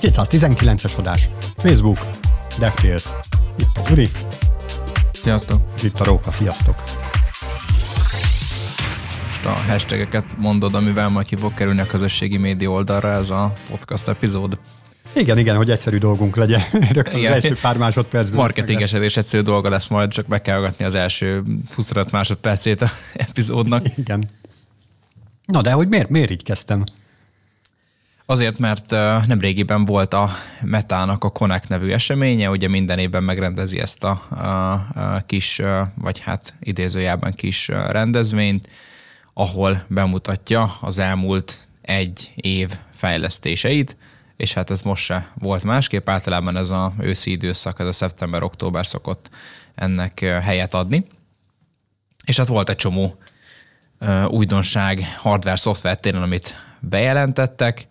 219-es adás. Facebook, DevTales. Itt a Uri. Sziasztok. Itt a Róka, sziasztok. Most a hashtageket mondod, amivel majd ki fog kerülni a közösségi média oldalra ez a podcast epizód. Igen, igen, hogy egyszerű dolgunk legyen. Rögtön igen. az első pár másodpercben. Marketingesedés egyszerű dolga lesz majd, csak meg kell az első 25 másodpercét a epizódnak. Igen. Na de hogy miért, miért így kezdtem? Azért, mert nem régiben volt a Metának a Connect nevű eseménye, ugye minden évben megrendezi ezt a, a, a kis, vagy hát idézőjában kis rendezvényt, ahol bemutatja az elmúlt egy év fejlesztéseit, és hát ez most se volt másképp, általában ez a őszi időszak, ez a szeptember-október szokott ennek helyet adni. És hát volt egy csomó újdonság hardware-szoftver téren, amit bejelentettek,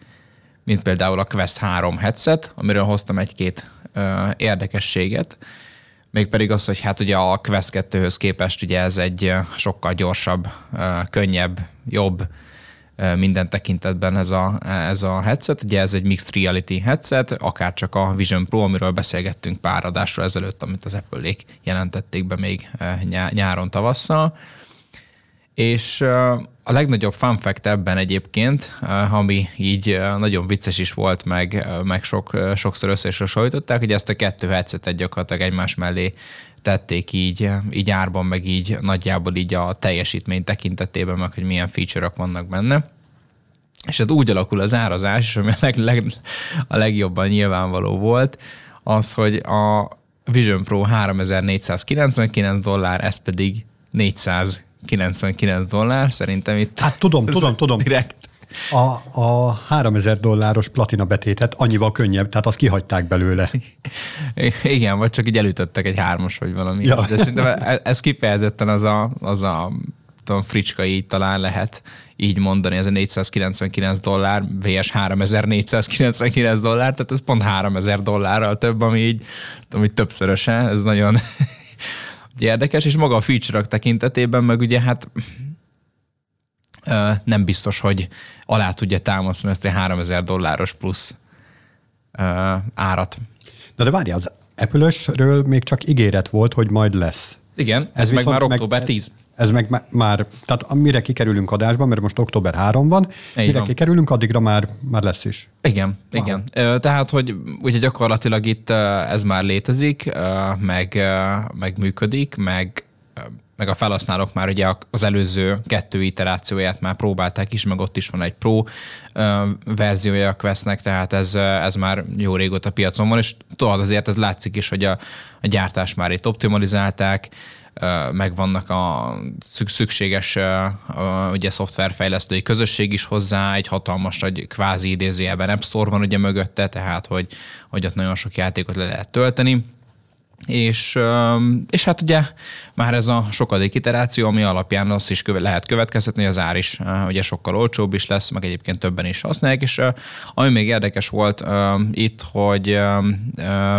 mint például a Quest 3 headset, amiről hoztam egy-két érdekességet, mégpedig az, hogy hát ugye a Quest 2-höz képest ugye ez egy sokkal gyorsabb, könnyebb, jobb minden tekintetben ez a, ez a headset. Ugye ez egy mixed reality headset, akár csak a Vision Pro, amiről beszélgettünk pár adásra ezelőtt, amit az Apple-ék jelentették be még nyáron, tavasszal. És a legnagyobb fun fact ebben egyébként, ami így nagyon vicces is volt, meg, meg sok, sokszor össze is hogy ezt a kettő headsetet gyakorlatilag egymás mellé tették így, így árban, meg így nagyjából így a teljesítmény tekintetében, meg hogy milyen feature-ok vannak benne. És hát úgy alakul az árazás, és ami a, leg, leg, a legjobban nyilvánvaló volt, az, hogy a Vision Pro 3499 dollár, ez pedig 499 dollár, szerintem itt... Hát tudom, tudom, tudom. Direkt. A, a 3000 dolláros platina betétet annyival könnyebb, tehát azt kihagyták belőle. Igen, vagy csak így elütöttek egy hármas, vagy valami. Ja. De szerintem e- ez kifejezetten az a, az a tudom, fricska így talán lehet így mondani, ez a 499 dollár, VS 3499 dollár, tehát ez pont 3000 dollárral több, ami így, ami többszöröse, ez nagyon érdekes, és maga a feature tekintetében meg ugye hát nem biztos, hogy alá tudja támasztani ezt a 3000 dolláros plusz árat. Na de várj, az Apple-ösről még csak ígéret volt, hogy majd lesz. Igen, ez, ez meg már október meg, 10. Ez meg már, tehát mire kikerülünk adásba, mert most október 3 van, Így mire van. kikerülünk, addigra már, már lesz is. Igen, Aha. igen. Tehát, hogy ugye gyakorlatilag itt ez már létezik, meg, meg működik, meg meg a felhasználók már ugye az előző kettő iterációját már próbálták is, meg ott is van egy Pro verziója a Questnek, tehát ez, ez már jó régóta piacon van, és tudod azért ez látszik is, hogy a, a gyártás már itt optimalizálták, megvannak a szükséges ugye szoftverfejlesztői közösség is hozzá, egy hatalmas nagy kvázi idézőjelben App Store van ugye mögötte, tehát hogy, hogy ott nagyon sok játékot le lehet tölteni és, és hát ugye már ez a sokadik iteráció, ami alapján azt is köve, lehet következtetni, az ár is ugye sokkal olcsóbb is lesz, meg egyébként többen is használják, és ami még érdekes volt itt, hogy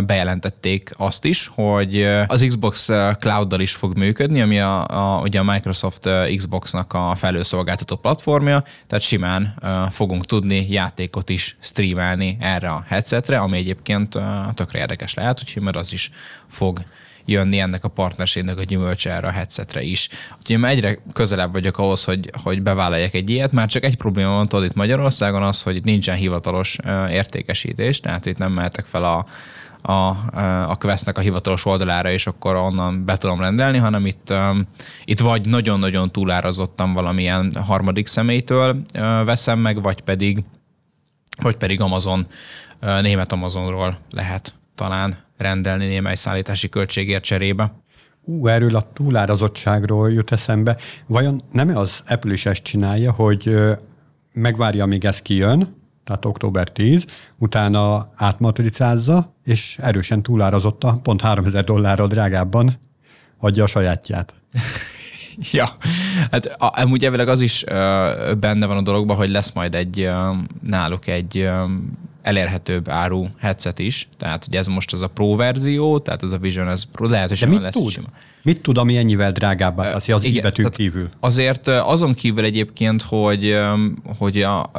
bejelentették azt is, hogy az Xbox Cloud-dal is fog működni, ami a, a, ugye a Microsoft Xbox-nak a felőszolgáltató platformja, tehát simán fogunk tudni játékot is streamelni erre a headsetre, ami egyébként tökre érdekes lehet, úgyhogy mert az is fog jönni ennek a partnerségnek a gyümölcse erre a headsetre is. Úgyhogy én egyre közelebb vagyok ahhoz, hogy, hogy bevállaljak egy ilyet, már csak egy probléma van tudod itt Magyarországon az, hogy itt nincsen hivatalos értékesítés, tehát itt nem mehetek fel a, a, a Questnek a hivatalos oldalára, és akkor onnan be tudom rendelni, hanem itt, itt vagy nagyon-nagyon túlárazottan valamilyen harmadik személytől veszem meg, vagy pedig, vagy pedig Amazon, német Amazonról lehet talán rendelni némely szállítási költségért cserébe. Ú, erről a túlárazottságról jut eszembe. Vajon nem az Apple is ezt csinálja, hogy megvárja, amíg ez kijön, tehát október 10, utána átmatricázza, és erősen túlárazotta, pont 3000 dollárra drágábban adja a sajátját. ja, hát amúgy evileg az is uh, benne van a dologban, hogy lesz majd egy uh, náluk egy uh, elérhetőbb áru headset is, tehát hogy ez most az a Pro verzió, tehát ez a Vision, ez Pro, lehet, hogy De mit lesz tud? Sima. Mit tud, ami ennyivel drágábbá teszi az Igen, betűn kívül? Azért azon kívül egyébként, hogy, hogy, a,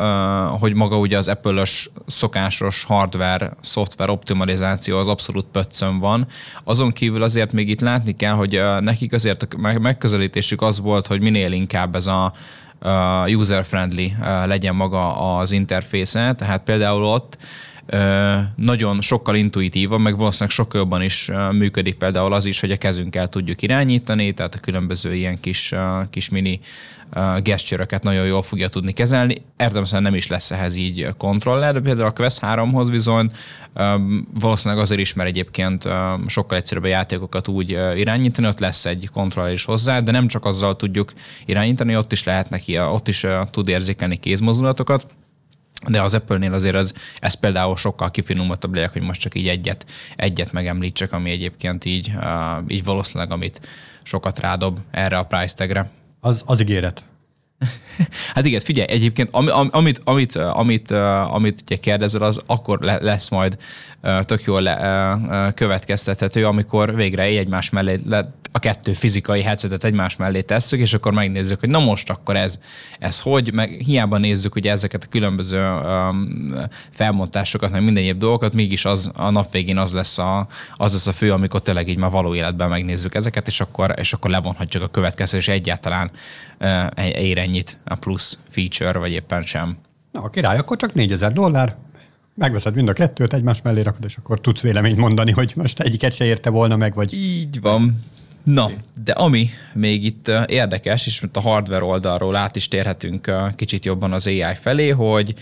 hogy maga ugye az Apple-ös szokásos hardware, szoftver optimalizáció az abszolút pöccön van, azon kívül azért még itt látni kell, hogy nekik azért a megközelítésük az volt, hogy minél inkább ez a user-friendly legyen maga az interfésze, tehát például ott nagyon sokkal intuitívabb, meg valószínűleg sokkal jobban is működik például az is, hogy a kezünkkel tudjuk irányítani, tehát a különböző ilyen kis, kis mini gesztjöröket nagyon jól fogja tudni kezelni. Értelmesen nem is lesz ehhez így kontroller, de például a Quest 3-hoz bizony valószínűleg azért is, mert egyébként sokkal egyszerűbb a játékokat úgy irányítani, ott lesz egy kontroller is hozzá, de nem csak azzal tudjuk irányítani, ott is lehet neki, ott is tud érzékelni kézmozdulatokat, de az Apple-nél azért az, ez például sokkal kifinomultabb legyek, hogy most csak így egyet, egyet megemlítsek, ami egyébként így, így valószínűleg, amit sokat rádob erre a price tagre. Az, az ígéret. Hát igen, figyelj, egyébként amit, amit, amit, amit, amit ugye kérdezel, az akkor lesz majd tök jól következtethető, amikor végre egymás mellé a kettő fizikai headsetet egymás mellé tesszük, és akkor megnézzük, hogy na most akkor ez, ez hogy, meg hiába nézzük hogy ezeket a különböző um, felmontásokat, meg minden egyéb dolgokat, mégis az a nap végén az lesz a, az lesz a fő, amikor tényleg így már való életben megnézzük ezeket, és akkor, és akkor levonhatjuk a következés, és egyáltalán uh, ér ennyit a plusz feature, vagy éppen sem. Na, a király, akkor csak 4000 dollár, megveszed mind a kettőt, egymás mellé rakod, és akkor tudsz véleményt mondani, hogy most egyiket se érte volna meg, vagy... Így van. Na, de ami még itt érdekes, és a hardware oldalról át is térhetünk kicsit jobban az AI felé, hogy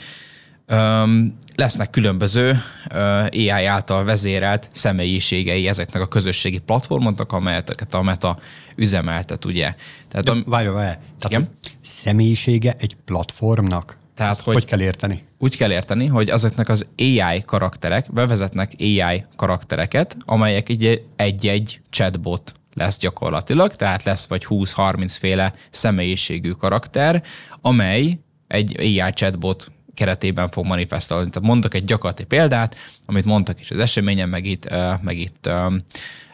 um, lesznek különböző uh, AI által vezérelt személyiségei ezeknek a közösségi platformoknak, amelyeket a Meta üzemeltet, ugye. Tehát, a, várj, várj. Tehát igen? személyisége egy platformnak? Tehát, hogy, hogy kell érteni? Úgy kell érteni, hogy azoknak az AI karakterek, bevezetnek AI karaktereket, amelyek egy-egy chatbot lesz gyakorlatilag, tehát lesz vagy 20-30 féle személyiségű karakter, amely egy AI chatbot keretében fog manifestálni. Tehát mondok egy gyakorlati példát, amit mondtak is az eseményen, meg itt, meg itt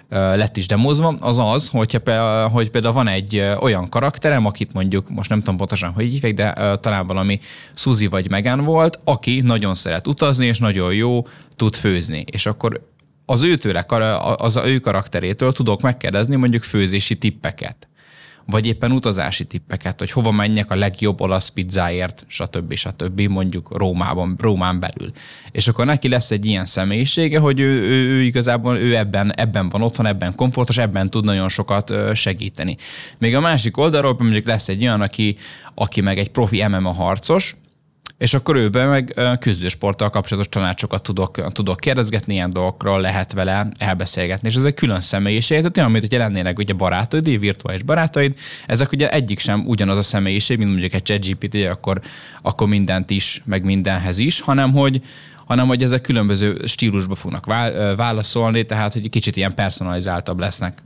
lett is demozva, az az, hogyha például, hogy például van egy olyan karakterem, akit mondjuk, most nem tudom pontosan, hogy hívják, de talán valami Suzy vagy Megan volt, aki nagyon szeret utazni, és nagyon jó tud főzni. És akkor az őtőle, az a ő karakterétől tudok megkérdezni mondjuk főzési tippeket vagy éppen utazási tippeket, hogy hova menjek a legjobb olasz pizzáért, stb. stb. mondjuk Rómában, Rómán belül. És akkor neki lesz egy ilyen személyisége, hogy ő, ő, ő igazából ő ebben, ebben van otthon, ebben komfortos, ebben tud nagyon sokat segíteni. Még a másik oldalról mondjuk lesz egy olyan, aki, aki meg egy profi MMA harcos, és akkor őben meg küzdősporttal kapcsolatos tanácsokat tudok, tudok kérdezgetni, ilyen dolgokról lehet vele elbeszélgetni, és ez egy külön személyiség, tehát olyan, mint hogy lennének ugye barátaid, virtuális barátaid, ezek ugye egyik sem ugyanaz a személyiség, mint mondjuk egy ChatGPT, akkor, akkor mindent is, meg mindenhez is, hanem hogy, hanem hogy ezek különböző stílusba fognak válaszolni, tehát hogy kicsit ilyen personalizáltabb lesznek.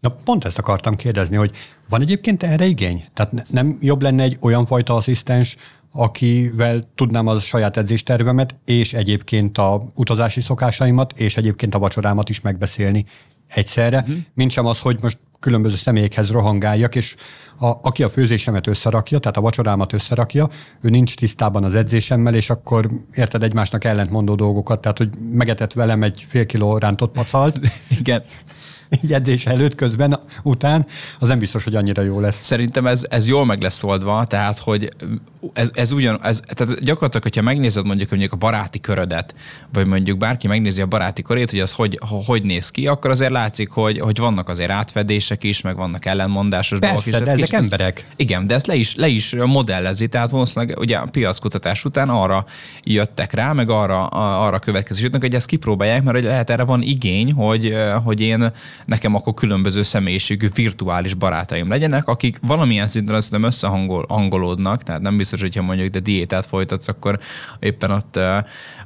Na pont ezt akartam kérdezni, hogy van egyébként erre igény? Tehát nem jobb lenne egy olyan fajta asszisztens, akivel tudnám az saját edzéstervemet, és egyébként a utazási szokásaimat, és egyébként a vacsorámat is megbeszélni egyszerre, uh-huh. mint sem az, hogy most különböző személyekhez rohangáljak, és a, aki a főzésemet összerakja, tehát a vacsorámat összerakja, ő nincs tisztában az edzésemmel, és akkor érted egymásnak ellentmondó dolgokat, tehát hogy megetett velem egy fél kiló rántott pacalt. Igen így edzés előtt, közben, után, az nem biztos, hogy annyira jó lesz. Szerintem ez, ez jól meg lesz oldva, tehát, hogy ez, ez ugyan, ez, tehát gyakorlatilag, hogyha megnézed mondjuk, mondjuk a baráti körödet, vagy mondjuk bárki megnézi a baráti körét, hogy az hogy, hogy néz ki, akkor azért látszik, hogy, hogy vannak azért átfedések is, meg vannak ellenmondásos Persze, dolgok is. de ezek ezt, emberek. Igen, de ezt le is, le is modellezi, tehát valószínűleg ugye a piackutatás után arra jöttek rá, meg arra, arra következés jutnak, hogy ezt kipróbálják, mert lehet erre van igény, hogy, hogy én nekem akkor különböző személyiségű virtuális barátaim legyenek, akik valamilyen szinten azt nem összehangolódnak, tehát nem biztos, hogyha mondjuk de diétát folytatsz, akkor éppen ott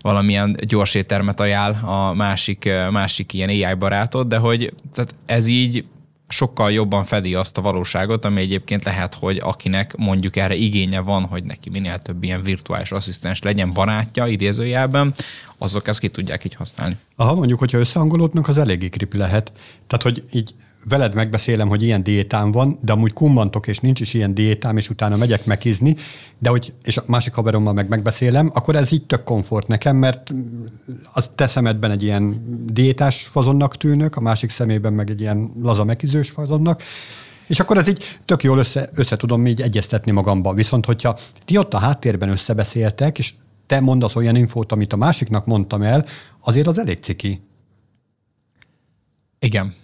valamilyen gyors éttermet ajánl a másik, másik ilyen AI barátod, de hogy tehát ez így sokkal jobban fedi azt a valóságot, ami egyébként lehet, hogy akinek mondjuk erre igénye van, hogy neki minél több ilyen virtuális asszisztens legyen barátja idézőjelben, azok ezt ki tudják így használni. Aha, mondjuk, hogyha összehangolódnak, az eléggé kripi lehet. Tehát, hogy így veled megbeszélem, hogy ilyen diétám van, de amúgy kummantok, és nincs is ilyen diétám, és utána megyek megizni, de hogy, és a másik haverommal meg megbeszélem, akkor ez így tök komfort nekem, mert az te szemedben egy ilyen diétás fazonnak tűnök, a másik szemében meg egy ilyen laza megizős fazonnak, és akkor ez így tök jól össze, össze tudom így egyeztetni magamba. Viszont, hogyha ti ott a háttérben összebeszéltek, és te mondasz olyan infót, amit a másiknak mondtam el, azért az elég ciki. Igen.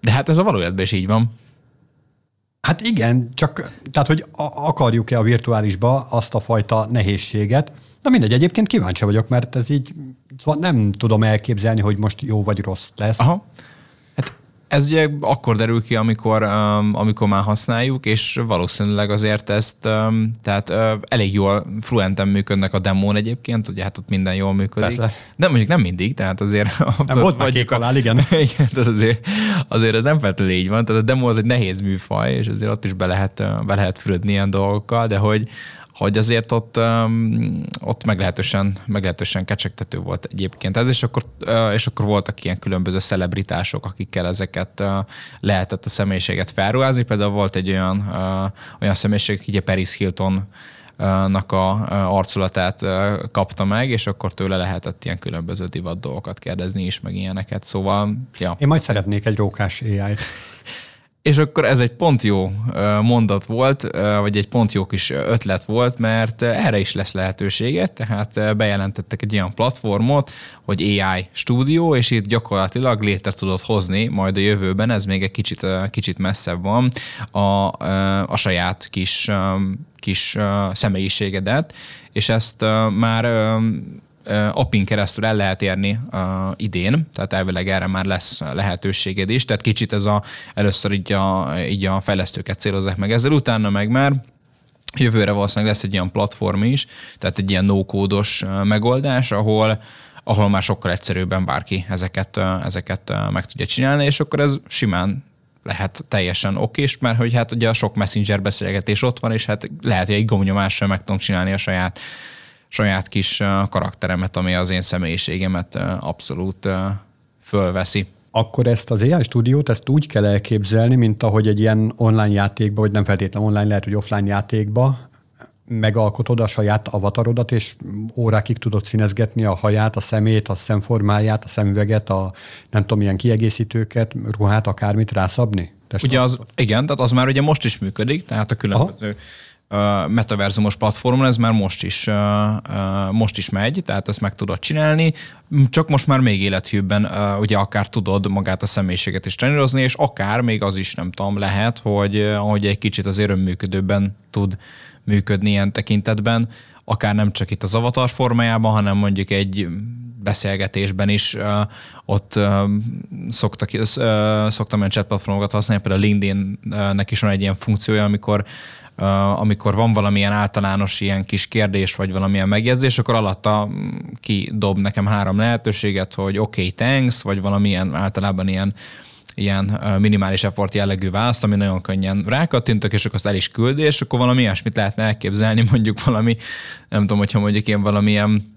De hát ez a valójában is így van. Hát igen, csak tehát, hogy akarjuk-e a virtuálisba azt a fajta nehézséget. Na mindegy, egyébként kíváncsi vagyok, mert ez így szóval nem tudom elképzelni, hogy most jó vagy rossz lesz. Aha. Ez ugye akkor derül ki, amikor, um, amikor már használjuk, és valószínűleg azért ezt, um, tehát elég jól, fluenten működnek a demón egyébként, ugye hát ott minden jól működik. Persze. De mondjuk nem mindig, tehát azért... Nem, volt már kék alá, igen. igen tehát azért, azért ez nem feltétlenül így van, tehát a demo az egy nehéz műfaj, és azért ott is be lehet, be lehet fürödni ilyen dolgokkal, de hogy hogy azért ott, um, ott meglehetősen, meglehetősen kecsegtető volt egyébként ez, és akkor, uh, és akkor voltak ilyen különböző celebritások, akikkel ezeket uh, lehetett a személyiséget felruházni. Például volt egy olyan, uh, olyan személyiség, aki Paris Hilton nak a arculatát kapta meg, és akkor tőle lehetett ilyen különböző divat dolgokat kérdezni is, meg ilyeneket. Szóval, ja. Én majd szeretnék egy rókás AI-t. És akkor ez egy pont jó mondat volt, vagy egy pont jó kis ötlet volt, mert erre is lesz lehetősége, tehát bejelentettek egy olyan platformot, hogy AI stúdió, és itt gyakorlatilag létre tudod hozni majd a jövőben, ez még egy kicsit, kicsit messzebb van, a, a saját kis kis személyiségedet, és ezt már appin keresztül el lehet érni uh, idén, tehát elvileg erre már lesz lehetőséged is, tehát kicsit ez a, először így a, így a fejlesztőket célozzák meg ezzel, utána meg már jövőre valószínűleg lesz egy ilyen platform is, tehát egy ilyen no-kódos megoldás, ahol ahol már sokkal egyszerűbben bárki ezeket, ezeket meg tudja csinálni, és akkor ez simán lehet teljesen okés, mert hogy hát ugye a sok messenger beszélgetés ott van, és hát lehet, hogy egy gomnyomással meg tudom csinálni a saját saját kis karakteremet, ami az én személyiségemet abszolút fölveszi. Akkor ezt az AI stúdiót, ezt úgy kell elképzelni, mint ahogy egy ilyen online játékba, vagy nem feltétlenül online, lehet, hogy offline játékba, megalkotod a saját avatarodat, és órákig tudod színezgetni a haját, a szemét, a szemformáját, a szemüveget, a nem tudom, milyen kiegészítőket, ruhát, akármit rászabni? Ugye az, igen, tehát az már ugye most is működik, tehát a különböző Aha metaverzumos platformon, ez már most is, most is megy, tehát ezt meg tudod csinálni, csak most már még élethűbben ugye akár tudod magát a személyiséget is trenírozni, és akár még az is nem tudom, lehet, hogy, hogy egy kicsit az örömműködőben tud működni ilyen tekintetben, akár nem csak itt az avatar formájában, hanem mondjuk egy beszélgetésben is ott szoktak, szoktam olyan chat platformokat használni, például a LinkedIn-nek is van egy ilyen funkciója, amikor amikor van valamilyen általános ilyen kis kérdés, vagy valamilyen megjegyzés, akkor alatta mm, kidob nekem három lehetőséget, hogy oké, okay, thanks, vagy valamilyen általában ilyen ilyen minimális effort jellegű választ, ami nagyon könnyen rákattintok, és akkor azt el is küldi, és akkor valami ilyesmit lehetne elképzelni, mondjuk valami, nem tudom, hogyha mondjuk én valamilyen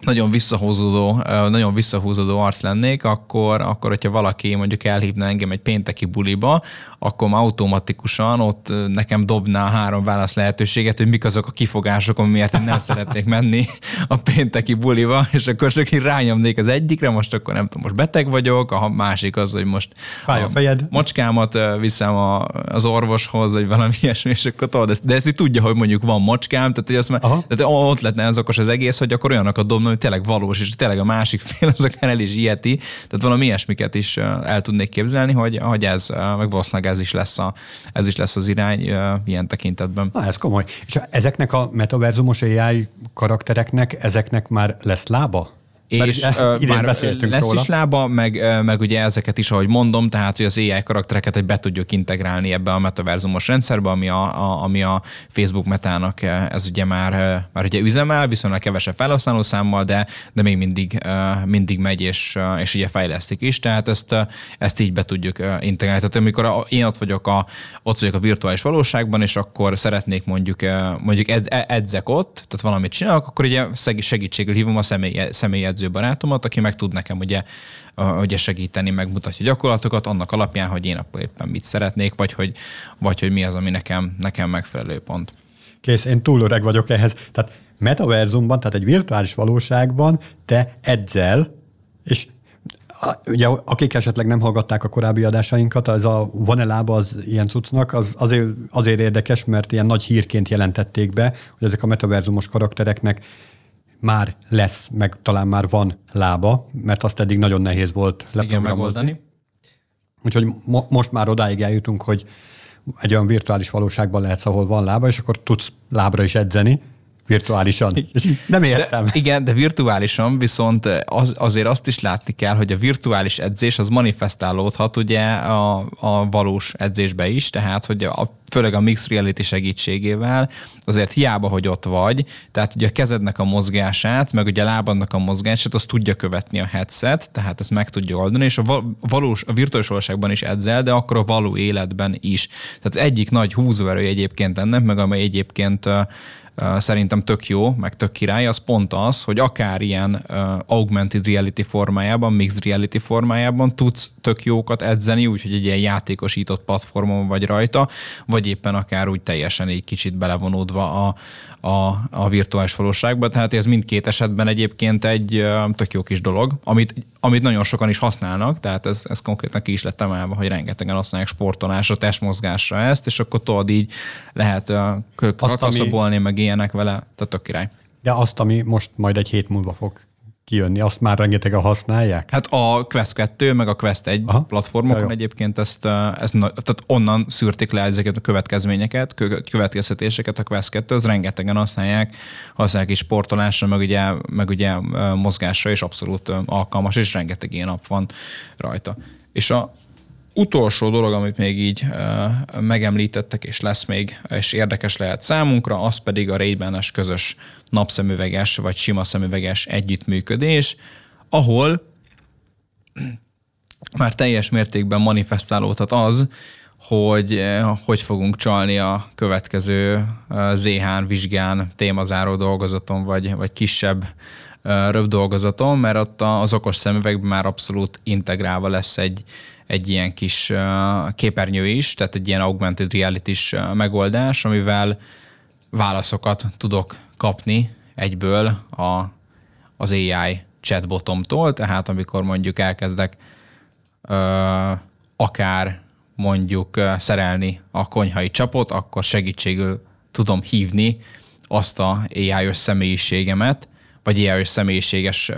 nagyon visszahúzódó, nagyon visszahúzódó arc lennék, akkor, akkor hogyha valaki mondjuk elhívna engem egy pénteki buliba, akkor automatikusan ott nekem dobná három válasz lehetőséget, hogy mik azok a kifogások, amiért én nem szeretnék menni a pénteki buliba, és akkor csak én rányomnék az egyikre, most akkor nem tudom, most beteg vagyok, a másik az, hogy most Fáj a fejed. mocskámat viszem a, az orvoshoz, vagy valami ilyesmi, és akkor tudod, de ezt így tudja, hogy mondjuk van macskám, tehát, hogy azt már, tehát ott lenne ez okos az egész, hogy akkor olyanokat dobna, hogy tényleg valós, és tényleg a másik fél az akár el is ilyeti, tehát valami ilyesmiket is el tudnék képzelni, hogy, hogy ez, meg valószínűleg ez is lesz, a, ez is lesz az irány ilyen tekintetben. Na, ez komoly. És ezeknek a metaverzumos AI karaktereknek, ezeknek már lesz lába? És uh, már lesz róla. is lába, meg, meg ugye ezeket is, ahogy mondom, tehát hogy az AI karaktereket egy be tudjuk integrálni ebbe a metaverzumos rendszerbe, ami a, a, ami a Facebook metának ez ugye már, már ugye üzemel, viszonylag kevesebb felhasználószámmal, de, de még mindig, mindig megy, és, és ugye fejlesztik is, tehát ezt, ezt így be tudjuk integrálni. Tehát amikor én ott vagyok a, ott vagyok a virtuális valóságban, és akkor szeretnék mondjuk, mondjuk edzek ott, tehát valamit csinálok, akkor ugye segítségül hívom a személy, személy edző barátomat, aki meg tud nekem ugye, ugye segíteni, megmutatja gyakorlatokat annak alapján, hogy én akkor éppen mit szeretnék, vagy hogy, vagy hogy mi az, ami nekem, nekem megfelelő pont. Kész, én túl öreg vagyok ehhez. Tehát metaverzumban, tehát egy virtuális valóságban te edzel, és ugye akik esetleg nem hallgatták a korábbi adásainkat, az a van-e lába az ilyen cuccnak, az azért, azért érdekes, mert ilyen nagy hírként jelentették be, hogy ezek a metaverzumos karaktereknek már lesz, meg talán már van lába, mert azt eddig nagyon nehéz volt leprogramozni. Úgyhogy mo- most már odáig eljutunk, hogy egy olyan virtuális valóságban lehetsz, ahol van lába, és akkor tudsz lábra is edzeni, virtuálisan. Nem értem. De, igen, de virtuálisan viszont az, azért azt is látni kell, hogy a virtuális edzés az manifestálódhat ugye a, a valós edzésbe is, tehát hogy a, főleg a mixed reality segítségével azért hiába, hogy ott vagy, tehát ugye a kezednek a mozgását, meg ugye a lábadnak a mozgását, azt tudja követni a headset, tehát ezt meg tudja oldani, és a valós, a virtuális valóságban is edzel, de akkor a való életben is. Tehát egyik nagy húzóerő egyébként ennek, meg amely egyébként szerintem tök jó, meg tök király, az pont az, hogy akár ilyen augmented reality formájában, mixed reality formájában tudsz tök jókat edzeni, úgyhogy egy ilyen játékosított platformon vagy rajta, vagy éppen akár úgy teljesen egy kicsit belevonódva a, a, a virtuális valóságba. Tehát ez mindkét esetben egyébként egy tök jó kis dolog, amit, amit nagyon sokan is használnak, tehát ez, ez konkrétan ki is lett emelve, hogy rengetegen használják sportolásra, testmozgásra ezt, és akkor tudod így lehet kakaszobolni, ami... meg ilyenek vele, tehát tök király. De azt, ami most majd egy hét múlva fog kijönni, azt már rengetegen használják? Hát a Quest 2, meg a Quest 1 Aha. platformokon ja, egyébként ezt, ezt, tehát onnan szűrték le ezeket a következményeket, következtetéseket a Quest 2, az rengetegen használják, használják is sportolásra, meg ugye, meg ugye mozgásra is abszolút alkalmas, és rengeteg ilyen nap van rajta. És a, utolsó dolog, amit még így uh, megemlítettek, és lesz még, és érdekes lehet számunkra, az pedig a ray közös napszemüveges vagy sima szemüveges együttműködés, ahol már teljes mértékben manifestálódhat az, hogy hogy fogunk csalni a következő ZH-n, vizsgán, témazáró dolgozaton, vagy, vagy kisebb röbb dolgozaton, mert ott az okos szemüvegben már abszolút integrálva lesz egy, egy ilyen kis képernyő is, tehát egy ilyen augmented reality megoldás, amivel válaszokat tudok kapni egyből a, az AI chatbotomtól, tehát amikor mondjuk elkezdek ö, akár mondjuk szerelni a konyhai csapot, akkor segítségül tudom hívni azt a AI-os személyiségemet, vagy ilyen személyiséges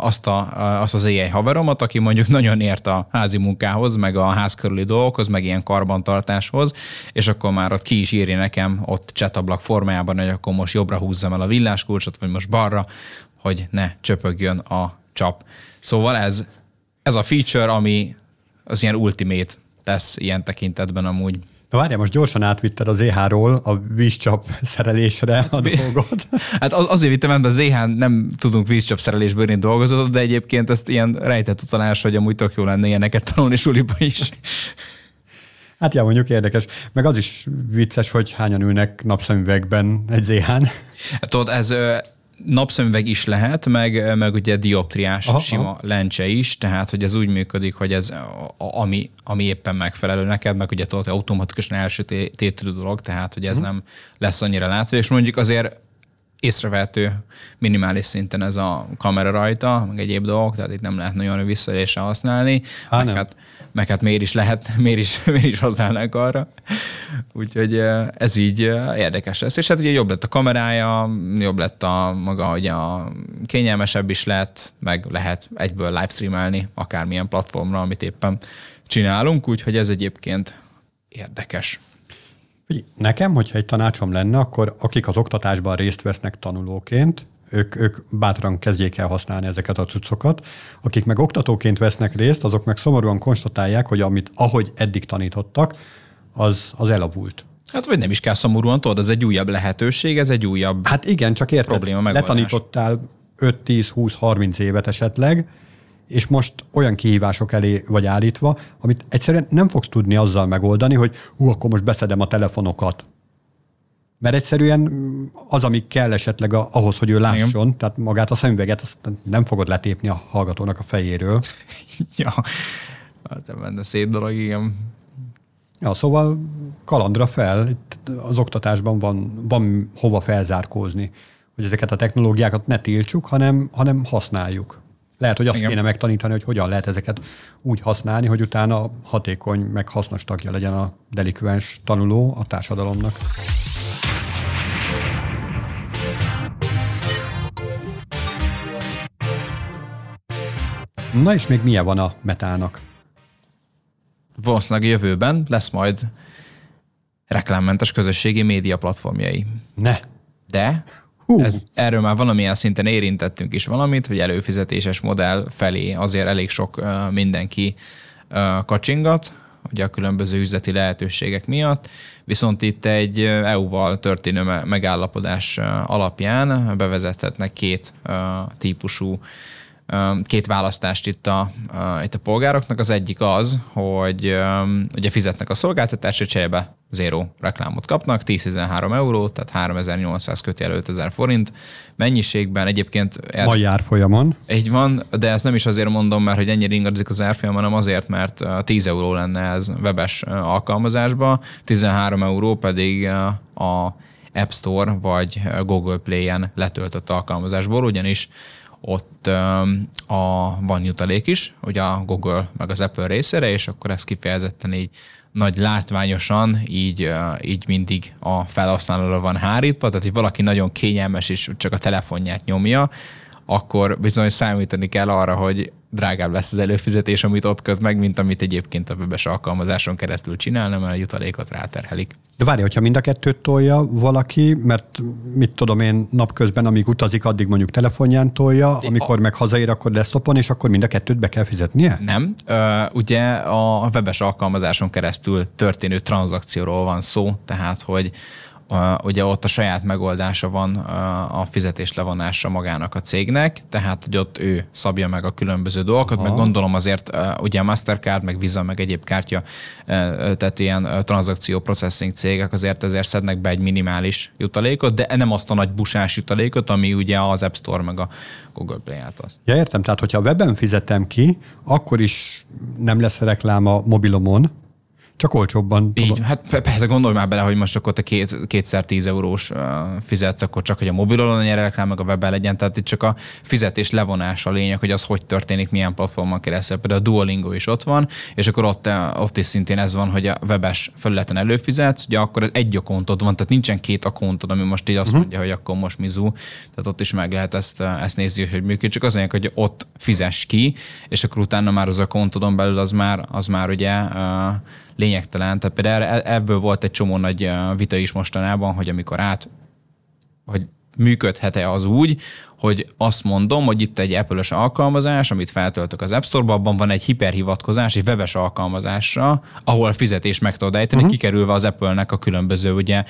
azt, a, azt az AI haveromat, aki mondjuk nagyon ért a házi munkához, meg a ház körüli dolgokhoz, meg ilyen karbantartáshoz, és akkor már ott ki is írja nekem ott csetablak formájában, hogy akkor most jobbra húzzam el a villáskulcsot, vagy most balra, hogy ne csöpögjön a csap. Szóval ez, ez a feature, ami az ilyen ultimate lesz ilyen tekintetben amúgy. Na várjál, most gyorsan átvitted az EH-ról a vízcsap szerelésre a dolgot. Hát az, azért vittem, mert az EH nem tudunk vízcsap szerelésből én dolgozatot, de egyébként ezt ilyen rejtett utalás, hogy amúgy tök jó lenne ilyeneket tanulni suliba is. Hát ja, mondjuk érdekes. Meg az is vicces, hogy hányan ülnek napszemüvegben egy ZH-n. Hát tudod, ez napszemüveg is lehet, meg, meg ugye dioptriás aha, sima aha. lencse is, tehát hogy ez úgy működik, hogy ez ami, ami éppen megfelelő neked, meg ugye tudod, automatikusan első tételű dolog, tehát hogy ez uh-huh. nem lesz annyira látva, és mondjuk azért észrevehető minimális szinten ez a kamera rajta, meg egyéb dolgok, tehát itt nem lehet nagyon visszaéléssel használni. Há, meg, hát, meg hát miért is lehet, miért is, miért is használnánk arra. Úgyhogy ez így érdekes lesz. És hát ugye jobb lett a kamerája, jobb lett a maga, hogy a kényelmesebb is lett, meg lehet egyből livestreamelni akármilyen platformra, amit éppen csinálunk, úgyhogy ez egyébként érdekes. Nekem, hogyha egy tanácsom lenne, akkor akik az oktatásban részt vesznek tanulóként, ők, ők bátran kezdjék el használni ezeket a cuccokat. Akik meg oktatóként vesznek részt, azok meg szomorúan konstatálják, hogy amit ahogy eddig tanítottak, az, az elavult. Hát vagy nem is kell szomorúan, tudod, ez egy újabb lehetőség, ez egy újabb Hát igen, csak érted, probléma megoldás. letanítottál 5-10-20-30 évet esetleg, és most olyan kihívások elé vagy állítva, amit egyszerűen nem fogsz tudni azzal megoldani, hogy hú, akkor most beszedem a telefonokat. Mert egyszerűen az, ami kell esetleg a, ahhoz, hogy ő lásson, Igen. tehát magát a szemüveget, azt nem fogod letépni a hallgatónak a fejéről. ja, hát benne szép dolog, igen. Ja, szóval kalandra fel, itt az oktatásban van, van hova felzárkózni, hogy ezeket a technológiákat ne tiltsuk, hanem, hanem használjuk. Lehet, hogy azt Igen. kéne megtanítani, hogy hogyan lehet ezeket úgy használni, hogy utána hatékony, meg hasznos tagja legyen a delikvens tanuló a társadalomnak. Na és még milyen van a metának? Valószínűleg jövőben lesz majd reklámmentes közösségi média platformjai. Ne. De Hú. Ez, erről már valamilyen szinten érintettünk is valamit, hogy előfizetéses modell felé azért elég sok uh, mindenki uh, kacsingat, ugye a különböző üzleti lehetőségek miatt, viszont itt egy EU-val történő megállapodás alapján bevezethetnek két típusú két választást itt a, itt a polgároknak. Az egyik az, hogy ugye fizetnek a szolgáltatásra, cserébe zéró reklámot kapnak, 10-13 euró, tehát 3800 köti 5000 forint mennyiségben. Egyébként... Er, Mai árfolyamon. Így van, de ezt nem is azért mondom, mert hogy ennyire ingadozik az árfolyam, hanem azért, mert 10 euró lenne ez webes alkalmazásba, 13 euró pedig a App Store vagy Google Play-en letöltött alkalmazásból, ugyanis ott a, van jutalék is, ugye a Google meg az Apple részére, és akkor ez kifejezetten így nagy látványosan így, így mindig a felhasználóra van hárítva, tehát hogy valaki nagyon kényelmes és csak a telefonját nyomja, akkor bizony számítani kell arra, hogy drágább lesz az előfizetés, amit ott köt meg, mint amit egyébként a webes alkalmazáson keresztül csinálna, mert a jutalékot ráterhelik. De várj, hogyha mind a kettőt tolja valaki, mert mit tudom én, napközben, amíg utazik, addig mondjuk telefonján tolja, amikor a... meg hazaér, akkor desktopon, és akkor mind a kettőt be kell fizetnie? Nem. Ö, ugye a webes alkalmazáson keresztül történő tranzakcióról van szó, tehát hogy ugye ott a saját megoldása van a fizetés levonása magának a cégnek, tehát hogy ott ő szabja meg a különböző dolgokat, Aha. meg gondolom azért ugye a Mastercard, meg Visa, meg egyéb kártya, tehát ilyen tranzakció processing cégek azért ezért szednek be egy minimális jutalékot, de nem azt a nagy busás jutalékot, ami ugye az App Store meg a Google Play által. Ja, értem, tehát hogyha a webben fizetem ki, akkor is nem lesz reklám a mobilomon, csak olcsóbban. Így, hát persze gondolj már bele, hogy most akkor te két, kétszer tíz eurós fizetsz, akkor csak, hogy a mobilon nyere reklám, meg a webben legyen. Tehát itt csak a fizetés levonása a lényeg, hogy az hogy történik, milyen platformon keresztül. Például a Duolingo is ott van, és akkor ott, ott is szintén ez van, hogy a webes felületen előfizetsz, ugye akkor egy akontod van, tehát nincsen két akontod, ami most így azt uh-huh. mondja, hogy akkor most mizu. Tehát ott is meg lehet ezt, ezt nézni, hogy működik. Csak az hogy ott fizes ki, és akkor utána már az akontodon belül az már, az már ugye uh, lényegtelen. Tehát például e- ebből volt egy csomó nagy vita is mostanában, hogy amikor át, hogy működhet-e az úgy, hogy azt mondom, hogy itt egy apple alkalmazás, amit feltöltök az App Store-ba, abban van egy hiperhivatkozás, egy webes alkalmazásra, ahol a fizetés meg tudod ejteni, uh-huh. kikerülve az Apple-nek a különböző ugye,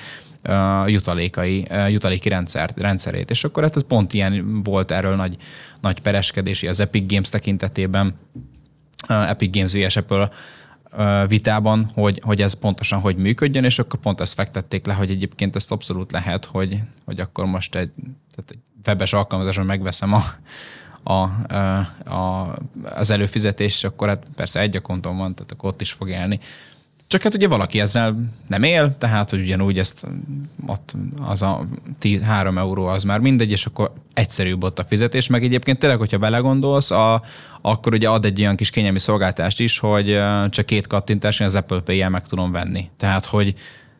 jutalékai, jutaléki rendszer, rendszerét. És akkor hát pont ilyen volt erről nagy, nagy pereskedési az Epic Games tekintetében. Epic Games vs. Apple vitában, hogy, hogy ez pontosan hogy működjön, és akkor pont ezt fektették le, hogy egyébként ezt abszolút lehet, hogy, hogy akkor most egy, tehát egy webes alkalmazáson megveszem a, a, a, az előfizetés, akkor hát persze egy a konton van, tehát akkor ott is fog élni. Csak hát ugye valaki ezzel nem él, tehát hogy ugyanúgy ezt ott az a 10, 3 euró az már mindegy, és akkor egyszerűbb ott a fizetés, meg egyébként tényleg, hogyha belegondolsz, a, akkor ugye ad egy olyan kis kényelmi szolgáltást is, hogy csak két kattintás, az Apple Pay-jel meg tudom venni. Tehát, hogy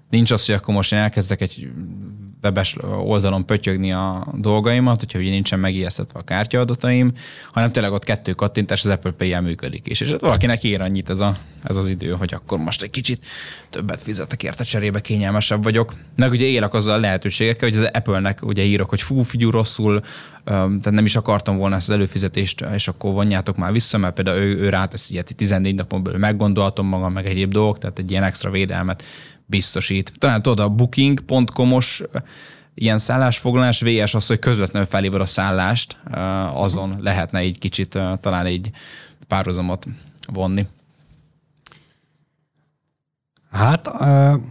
nincs az, hogy akkor most én elkezdek egy webes oldalon pötyögni a dolgaimat, hogyha ugye nincsen megijesztetve a kártyaadataim, hanem tényleg ott kettő kattintás az Apple Pay-jel működik is. És valakinek ér annyit ez, a, ez az idő, hogy akkor most egy kicsit többet fizetek érte cserébe, kényelmesebb vagyok. Meg ugye élek azzal a lehetőségekkel, hogy az Apple-nek ugye írok, hogy fú, figyú rosszul, tehát nem is akartam volna ezt az előfizetést, és akkor vonjátok már vissza, mert például ő, ő rátesz ilyet 14 napon belül meggondoltam magam, meg egyéb dolgok, tehát egy ilyen extra védelmet biztosít. Talán tudod, a booking.com-os ilyen szállásfoglalás VS az, hogy közvetlenül felhívod a szállást, azon lehetne egy kicsit talán egy párhuzamot vonni. Hát uh,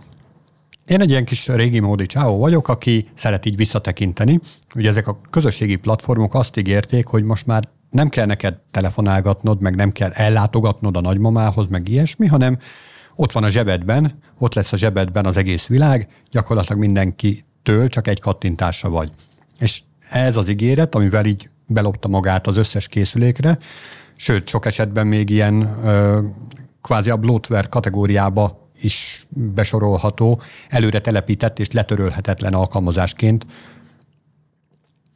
én egy ilyen kis régi módi csávó vagyok, aki szeret így visszatekinteni. Ugye ezek a közösségi platformok azt ígérték, hogy most már nem kell neked telefonálgatnod, meg nem kell ellátogatnod a nagymamához, meg ilyesmi, hanem ott van a zsebedben, ott lesz a zsebedben az egész világ, gyakorlatilag mindenki től csak egy kattintásra vagy. És ez az ígéret, amivel így belopta magát az összes készülékre, sőt, sok esetben még ilyen ö, kvázi a bloatware kategóriába is besorolható, előre telepített és letörölhetetlen alkalmazásként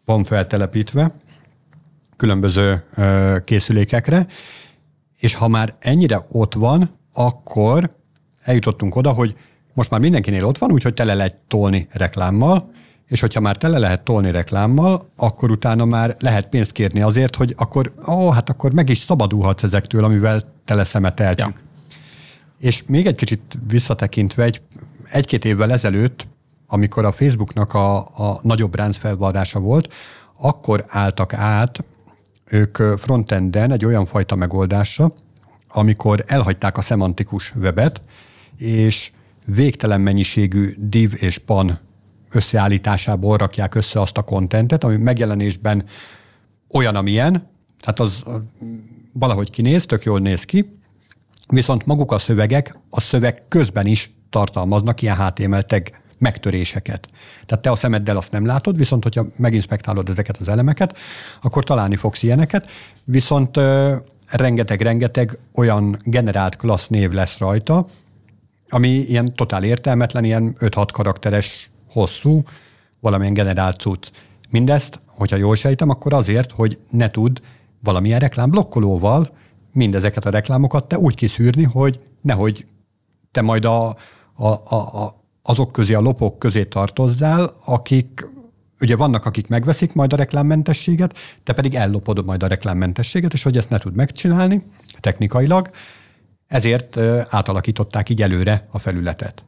van feltelepítve különböző ö, készülékekre, és ha már ennyire ott van, akkor eljutottunk oda, hogy most már mindenkinél ott van, úgyhogy tele lehet tolni reklámmal, és hogyha már tele lehet tolni reklámmal, akkor utána már lehet pénzt kérni azért, hogy akkor, ó, hát akkor meg is szabadulhatsz ezektől, amivel tele szemeteltük. Ja. És még egy kicsit visszatekintve, egy, egy-két évvel ezelőtt, amikor a Facebooknak a, a nagyobb ránc felvarrása volt, akkor álltak át ők frontenden egy olyan fajta megoldásra, amikor elhagyták a szemantikus webet, és végtelen mennyiségű div és pan összeállításából rakják össze azt a kontentet, ami megjelenésben olyan, amilyen, tehát az valahogy kinéz, tök jól néz ki, viszont maguk a szövegek a szöveg közben is tartalmaznak ilyen HTML megtöréseket. Tehát te a szemeddel azt nem látod, viszont hogyha meginspektálod ezeket az elemeket, akkor találni fogsz ilyeneket, viszont rengeteg-rengeteg olyan generált klassz név lesz rajta, ami ilyen totál értelmetlen, ilyen 5-6 karakteres, hosszú, valamilyen generált cucc. Mindezt, hogyha jól sejtem, akkor azért, hogy ne tud valamilyen reklámblokkolóval mindezeket a reklámokat te úgy kiszűrni, hogy nehogy te majd a, a, a, a, azok közé, a lopok közé tartozzál, akik ugye vannak, akik megveszik majd a reklámmentességet, te pedig ellopod majd a reklámmentességet, és hogy ezt ne tud megcsinálni technikailag, ezért átalakították így előre a felületet.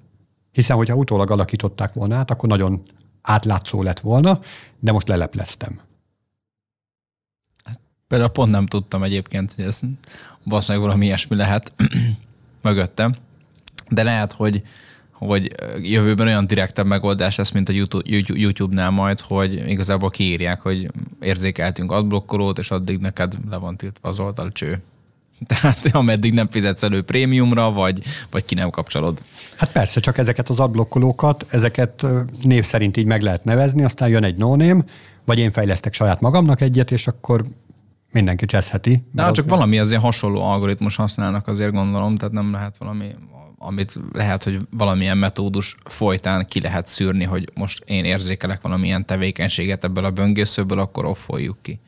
Hiszen, hogyha utólag alakították volna át, akkor nagyon átlátszó lett volna, de most lelepleztem. Hát, például pont nem tudtam egyébként, hogy ez valószínűleg valami ilyesmi lehet mögöttem. De lehet, hogy hogy jövőben olyan direktebb megoldás lesz, mint a YouTube-nál majd, hogy igazából kiírják, hogy érzékeltünk adblokkolót, és addig neked le van tiltva az oldalcső. Tehát ameddig nem fizetsz elő prémiumra, vagy, vagy ki nem kapcsolod. Hát persze, csak ezeket az adblokkolókat, ezeket név szerint így meg lehet nevezni, aztán jön egy no vagy én fejlesztek saját magamnak egyet, és akkor mindenki cseszheti. Na, csak valami azért hasonló algoritmus használnak, azért gondolom, tehát nem lehet valami amit lehet, hogy valamilyen metódus folytán ki lehet szűrni, hogy most én érzékelek valamilyen tevékenységet ebből a böngészőből, akkor offoljuk ki.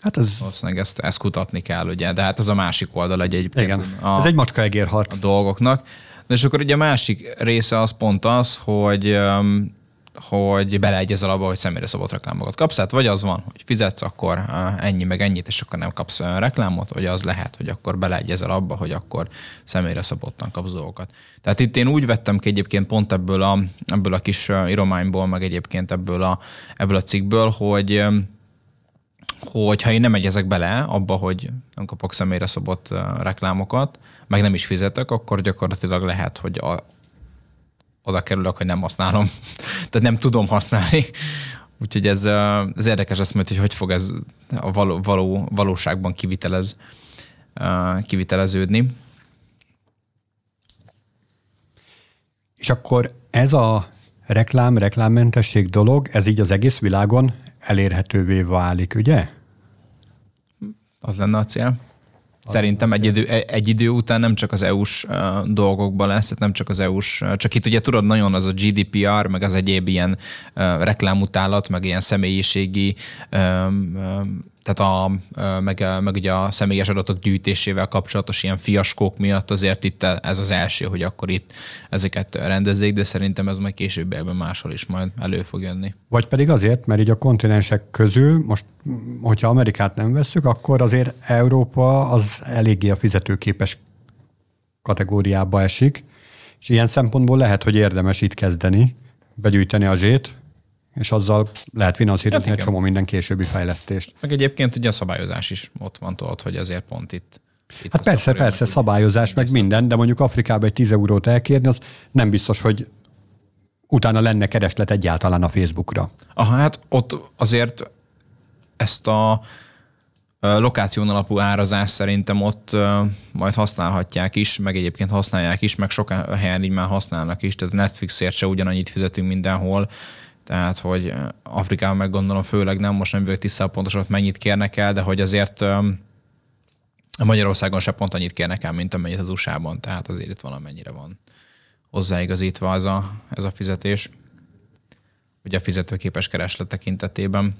Hát ez... Valószínűleg ezt, ezt kutatni kell, ugye, de hát ez a másik oldal egy egyébként. Igen, a, ez egy macska egérharc. A dolgoknak. De és akkor ugye a másik része az pont az, hogy hogy beleegyezel abba, hogy személyre szabott reklámokat kapsz. Hát vagy az van, hogy fizetsz, akkor ennyi meg ennyit, és akkor nem kapsz reklámot, vagy az lehet, hogy akkor beleegyezel abba, hogy akkor személyre szabottan kapsz dolgokat. Tehát itt én úgy vettem ki egyébként pont ebből a, ebből a kis írományból, meg egyébként ebből a, ebből a cikkből, hogy hogy ha én nem egyezek bele abba, hogy nem kapok személyre szabott reklámokat, meg nem is fizetek, akkor gyakorlatilag lehet, hogy a, oda kerülök, hogy nem használom. Tehát nem tudom használni. Úgyhogy ez, ez érdekes azt mondja, hogy hogy fog ez a való, való, valóságban kivitelez, kiviteleződni. És akkor ez a reklám, reklámmentesség dolog, ez így az egész világon elérhetővé válik, ugye? Az lenne a cél. Szerintem egy idő, egy idő után nem csak az EU-s dolgokban lesz, tehát nem csak az EU-s, csak itt ugye tudod, nagyon az a GDPR, meg az egyéb ilyen reklámutálat, meg ilyen személyiségi tehát a, meg, meg ugye a személyes adatok gyűjtésével kapcsolatos ilyen fiaskók miatt azért itt ez az első, hogy akkor itt ezeket rendezzék, de szerintem ez majd később ebben máshol is majd elő fog jönni. Vagy pedig azért, mert így a kontinensek közül, most hogyha Amerikát nem veszük, akkor azért Európa az eléggé a fizetőképes kategóriába esik, és ilyen szempontból lehet, hogy érdemes itt kezdeni, begyűjteni a zsét, és azzal lehet finanszírozni hát egy csomó minden későbbi fejlesztést. Meg egyébként ugye a szabályozás is ott van tudod, hogy ezért pont itt. itt hát persze, persze, szabályozás, meg minden, de mondjuk Afrikába egy 10 eurót elkérni, az nem biztos, hogy utána lenne kereslet egyáltalán a Facebookra. Aha, hát ott azért ezt a lokáción alapú árazás szerintem ott majd használhatják is, meg egyébként használják is, meg sok helyen így már használnak is, tehát Netflixért se ugyanannyit fizetünk mindenhol, tehát, hogy Afrikában meg gondolom főleg nem, most nem vagyok tisztában pontosan, hogy mennyit kérnek el, de hogy azért Magyarországon se pont annyit kérnek el, mint amennyit az USA-ban, tehát azért itt valamennyire van hozzáigazítva ez a, ez a fizetés, ugye a fizetőképes kereslet tekintetében.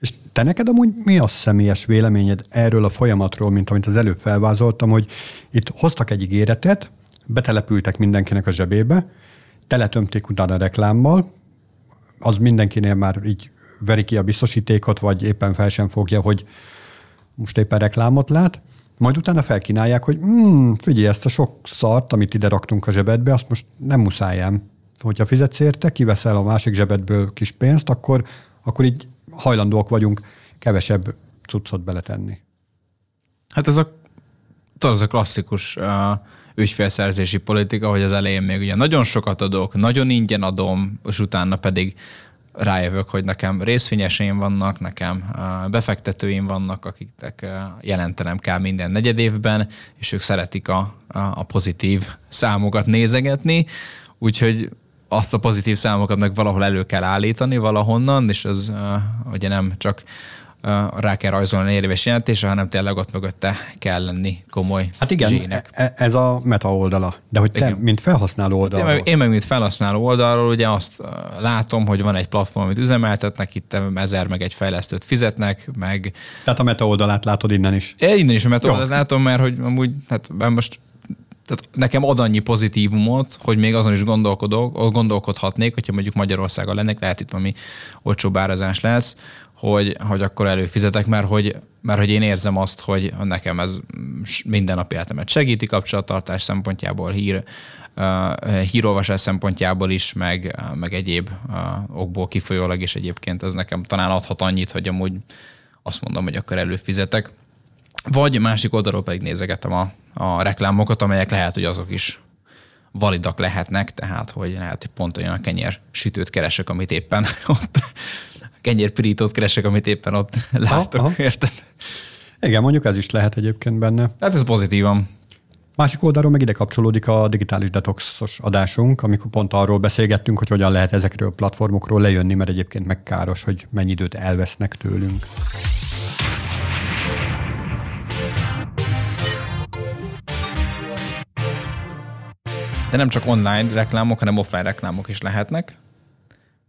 És te neked amúgy mi a személyes véleményed erről a folyamatról, mint amit az előbb felvázoltam, hogy itt hoztak egy ígéretet, betelepültek mindenkinek a zsebébe, teletömték utána reklámmal, az mindenkinél már így veri ki a biztosítékot, vagy éppen fel sem fogja, hogy most éppen reklámot lát, majd utána felkínálják, hogy hmm, figyelj, ezt a sok szart, amit ide raktunk a zsebedbe, azt most nem muszáj ám. Hogyha fizetsz érte, kiveszel a másik zsebedből kis pénzt, akkor, akkor így hajlandóak vagyunk kevesebb cuccot beletenni. Hát ez a, tudod, az a klasszikus uh, ügyfélszerzési politika, hogy az elején még ugye nagyon sokat adok, nagyon ingyen adom, és utána pedig rájövök, hogy nekem részvényeseim vannak, nekem befektetőim vannak, akiknek jelentenem kell minden negyed évben, és ők szeretik a, a pozitív számokat nézegetni, úgyhogy azt a pozitív számokat meg valahol elő kell állítani valahonnan, és az ugye nem csak rá kell rajzolni érvéses jelentése, hanem tényleg ott mögötte kell lenni komoly Hát igen, zsínek. E, ez a meta oldala. De hogy te, igen. mint felhasználó oldalról. Én meg, én meg, mint felhasználó oldalról, ugye azt látom, hogy van egy platform, amit üzemeltetnek, itt ezer meg egy fejlesztőt fizetnek, meg... Tehát a meta oldalát látod innen is. Én innen is a meta oldalát látom, mert hogy amúgy, hát most tehát nekem ad annyi pozitívumot, hogy még azon is gondolkodok, gondolkodhatnék, hogyha mondjuk Magyarországon lennék, lehet itt valami olcsóbb árazás lesz, hogy, hogy akkor előfizetek, mert hogy, mert hogy én érzem azt, hogy nekem ez minden napi életemet segíti kapcsolattartás szempontjából, hír, hírolvasás szempontjából is, meg, meg egyéb okból kifolyólag, és egyébként ez nekem talán adhat annyit, hogy amúgy azt mondom, hogy akkor előfizetek. Vagy másik oldalról pedig nézegetem a, a reklámokat, amelyek lehet, hogy azok is validak lehetnek, tehát hogy lehet, hogy pont olyan a kenyér sütőt keresek, amit éppen ott kenyérpirítót keresek, amit éppen ott látok, aha, aha. érted? Igen, mondjuk ez is lehet egyébként benne. Tehát ez pozitívan. Másik oldalról meg ide kapcsolódik a digitális detoxos adásunk, amikor pont arról beszélgettünk, hogy hogyan lehet ezekről a platformokról lejönni, mert egyébként megkáros, hogy mennyi időt elvesznek tőlünk. De nem csak online reklámok, hanem offline reklámok is lehetnek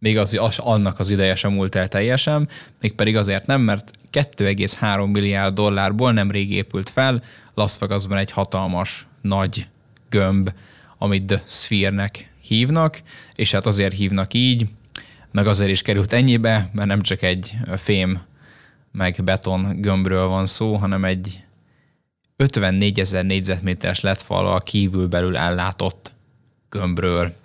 még az, az, annak az ideje sem múlt el teljesen, mégpedig azért nem, mert 2,3 milliárd dollárból nem rég épült fel Las Vegasban egy hatalmas, nagy gömb, amit The Sphere-nek hívnak, és hát azért hívnak így, meg azért is került ennyibe, mert nem csak egy fém meg beton gömbről van szó, hanem egy 54 ezer négyzetméteres lett falval kívülbelül ellátott gömbről.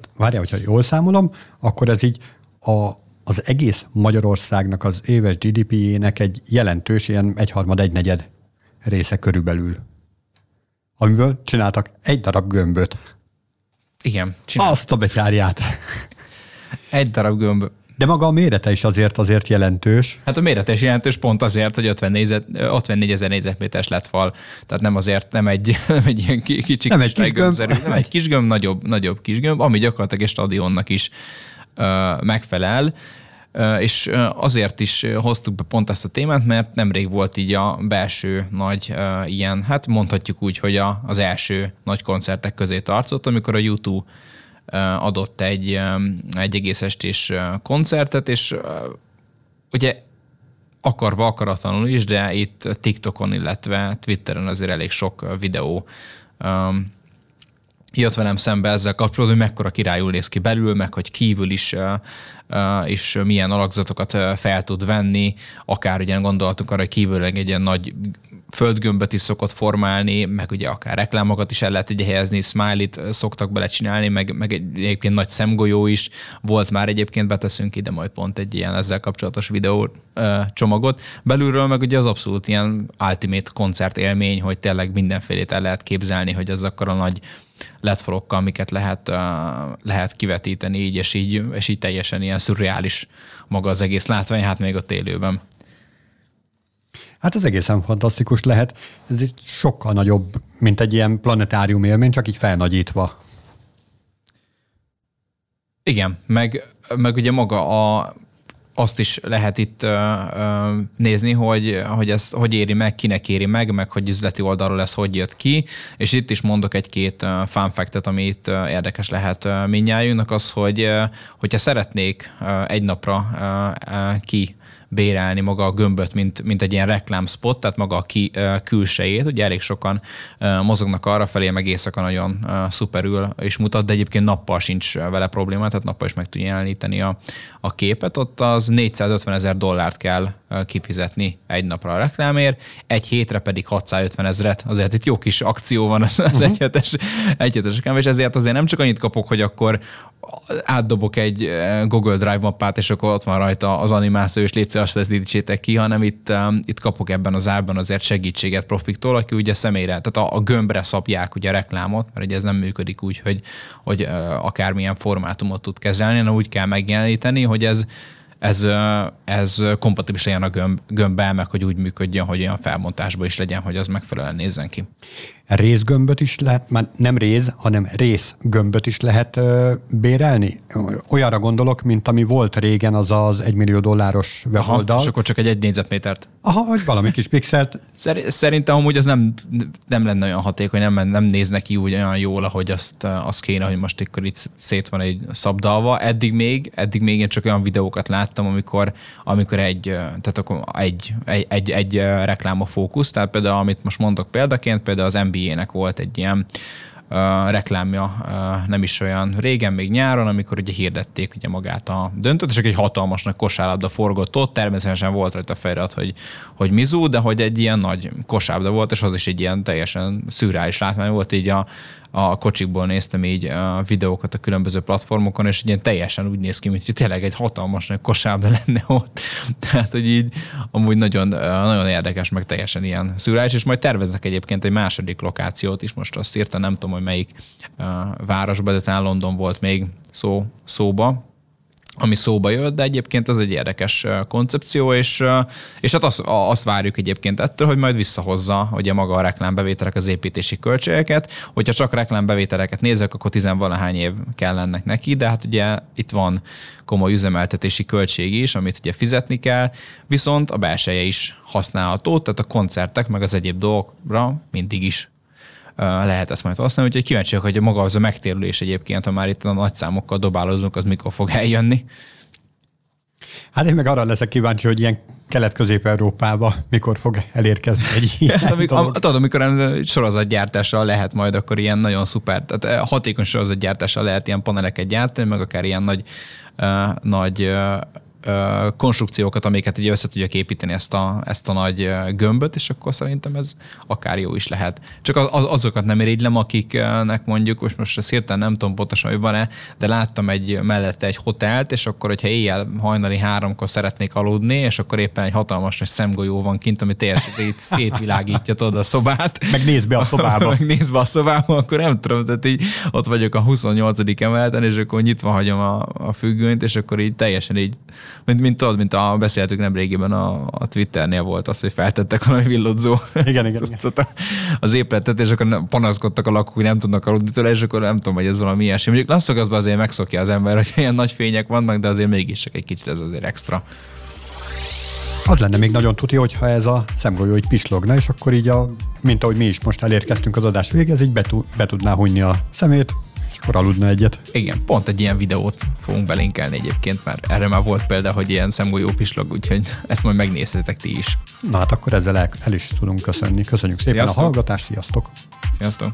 Tehát várjál, hogyha jól számolom, akkor ez így a, az egész Magyarországnak az éves GDP-jének egy jelentős, ilyen egyharmad, egynegyed része körülbelül. Amiből csináltak egy darab gömböt. Igen, csináltak. Azt a betyárját. Egy darab gömb. De maga a mérete is azért azért jelentős. Hát a mérete is jelentős pont azért, hogy 50 négyzet, 54 ezer négyzetméteres lett fal. Tehát nem azért, nem egy, nem egy ilyen kicsi nem egy kis gömb, nem egy kis gömb, nagyobb, nagyobb kis gömb, ami gyakorlatilag egy stadionnak is uh, megfelel. és azért is hoztuk be pont ezt a témát, mert nemrég volt így a belső nagy ilyen, hát mondhatjuk úgy, hogy a, az első nagy koncertek közé tartott, amikor a YouTube adott egy, egy egész estés koncertet, és ugye akarva, akaratlanul is, de itt TikTokon, illetve Twitteren azért elég sok videó um, jött velem szembe ezzel kapcsolatban, hogy mekkora királyul néz ki belül, meg hogy kívül is és milyen alakzatokat fel tud venni, akár ugye gondoltunk arra, hogy kívül egy ilyen nagy földgömböt is szokott formálni, meg ugye akár reklámokat is el lehet ugye helyezni, smiley-t szoktak belecsinálni, meg, meg egyébként nagy szemgolyó is volt már egyébként, beteszünk ide majd pont egy ilyen ezzel kapcsolatos videó csomagot. Belülről meg ugye az abszolút ilyen ultimate koncert élmény, hogy tényleg mindenfélét el lehet képzelni, hogy az akkor a nagy letforokkal, amiket lehet, lehet kivetíteni így, és így, és így teljesen ilyen szürreális maga az egész látvány, hát még ott élőben. Hát ez egészen fantasztikus lehet. Ez itt sokkal nagyobb, mint egy ilyen planetárium élmény, csak így felnagyítva. Igen, meg, meg ugye maga a, azt is lehet itt uh, uh, nézni, hogy, hogy ez hogy éri meg, kinek éri meg, meg hogy üzleti oldalról ez hogy jött ki, és itt is mondok egy-két fact amit itt érdekes lehet minnyájunknak, az, hogy hogyha szeretnék egy napra ki bérelni maga a gömböt, mint, mint egy ilyen reklámspot, tehát maga a ki, külsejét. Ugye elég sokan mozognak arra felé, meg éjszaka nagyon szuperül és mutat, de egyébként nappal sincs vele probléma, tehát nappal is meg tudja jeleníteni a, a képet. Ott az 450 ezer dollárt kell kifizetni egy napra a reklámért, egy hétre pedig 650 ezeret, azért itt jó kis akció van az, uh-huh. egyhetes, egyhetes és ezért azért nem csak annyit kapok, hogy akkor átdobok egy Google Drive mappát, és akkor ott van rajta az animáció, és légy szíves, ezt ki, hanem itt, itt kapok ebben az árban azért segítséget profiktól, aki ugye személyre, tehát a, a gömbre szabják ugye a reklámot, mert ugye ez nem működik úgy, hogy, hogy akármilyen formátumot tud kezelni, hanem úgy kell megjeleníteni, hogy ez ez, ez kompatibilis legyen a gömb, gömbbel, meg hogy úgy működjön, hogy olyan felmontásban is legyen, hogy az megfelelően nézzen ki részgömböt is lehet, már nem réz, hanem részgömböt is lehet ö, bérelni? Olyanra gondolok, mint ami volt régen az az egymillió dolláros weboldal. Aha, és akkor csak egy egy négyzetmétert. Aha, vagy valami kis pixelt. Szerintem amúgy az nem, nem lenne olyan hatékony, nem, nem néz neki úgy olyan jól, ahogy azt, azt kéne, hogy most akkor itt szét van egy szabdalva. Eddig még, eddig még én csak olyan videókat láttam, amikor, amikor egy, tehát akkor egy, egy, egy, egy reklám a fókusz, tehát például amit most mondok példaként, például az NBA NBA-nek volt egy ilyen uh, reklámja uh, nem is olyan régen, még nyáron, amikor ugye hirdették ugye magát a döntőt, és egy hatalmas nagy kosárlabda forgott ott, természetesen volt rajta felirat, hogy, hogy Mizu, de hogy egy ilyen nagy kosárlabda volt, és az is egy ilyen teljesen szürreális látvány volt, így a, a kocsikból néztem így a videókat a különböző platformokon, és ilyen teljesen úgy néz ki, mint hogy tényleg egy hatalmas nagy kosárba lenne ott. Tehát, hogy így amúgy nagyon, nagyon érdekes, meg teljesen ilyen szürreális, és majd terveznek egyébként egy második lokációt is, most azt írta, nem tudom, hogy melyik városban, de talán London volt még szó, szóba, ami szóba jött, de egyébként ez egy érdekes koncepció, és, és hát azt, azt várjuk egyébként ettől, hogy majd visszahozza ugye maga a reklámbevételek az építési költségeket. Hogyha csak reklámbevételeket nézek, akkor tizenvalahány év kell ennek neki, de hát ugye itt van komoly üzemeltetési költség is, amit ugye fizetni kell, viszont a belseje is használható, tehát a koncertek meg az egyéb dolgokra mindig is lehet ezt majd használni, úgyhogy kíváncsiak, hogy maga az a megtérülés egyébként, ha már itt a nagy számokkal dobálozunk, az mikor fog eljönni. Hát én meg arra leszek kíváncsi, hogy ilyen Kelet-Közép-Európába mikor fog elérkezni egy ilyen hát, amikor, dolog. Tudod, amikor sorozatgyártással lehet majd akkor ilyen nagyon szuper, tehát hatékony sorozatgyártással lehet ilyen paneleket gyártani, meg akár ilyen nagy, uh, nagy uh, konstrukciókat, amiket ugye össze tudjak építeni ezt a, ezt a nagy gömböt, és akkor szerintem ez akár jó is lehet. Csak az, azokat nem irigylem, akiknek mondjuk, most most ezt hirtelen nem tudom pontosan, hogy van-e, de láttam egy mellette egy hotelt, és akkor, hogyha éjjel hajnali háromkor szeretnék aludni, és akkor éppen egy hatalmas nagy szemgolyó van kint, ami teljesen szétvilágítja tudod a szobát. Meg néz be a szobába. Meg néz be a szobába, akkor nem tudom, tehát így ott vagyok a 28. emeleten, és akkor nyitva hagyom a, a függönyt, és akkor így teljesen így mint, mint tudod, mint a, beszéltük nem régiben a, a Twitternél volt az, hogy feltettek valami villodzó igen, igen, igen. az épületet, és akkor panaszkodtak a lakók, hogy nem tudnak aludni tőle, és akkor nem tudom, hogy ez valami ilyesmi. Mondjuk Las Vegasban azért megszokja az ember, hogy ilyen nagy fények vannak, de azért mégis csak egy kicsit ez azért extra. Az lenne még nagyon tuti, hogyha ez a szemgolyó így pislogna, és akkor így, a, mint ahogy mi is most elérkeztünk az adás végez, így be, be tudná hunyni a szemét, és akkor aludna egyet. Igen, pont egy ilyen videót fogunk belinkelni egyébként, mert erre már volt példa, hogy ilyen szemgolyó pislog, úgyhogy ezt majd megnézhetek ti is. Na hát akkor ezzel el, el is tudunk köszönni. Köszönjük szépen Sziasztok. a hallgatást, sziasztok! Sziasztok!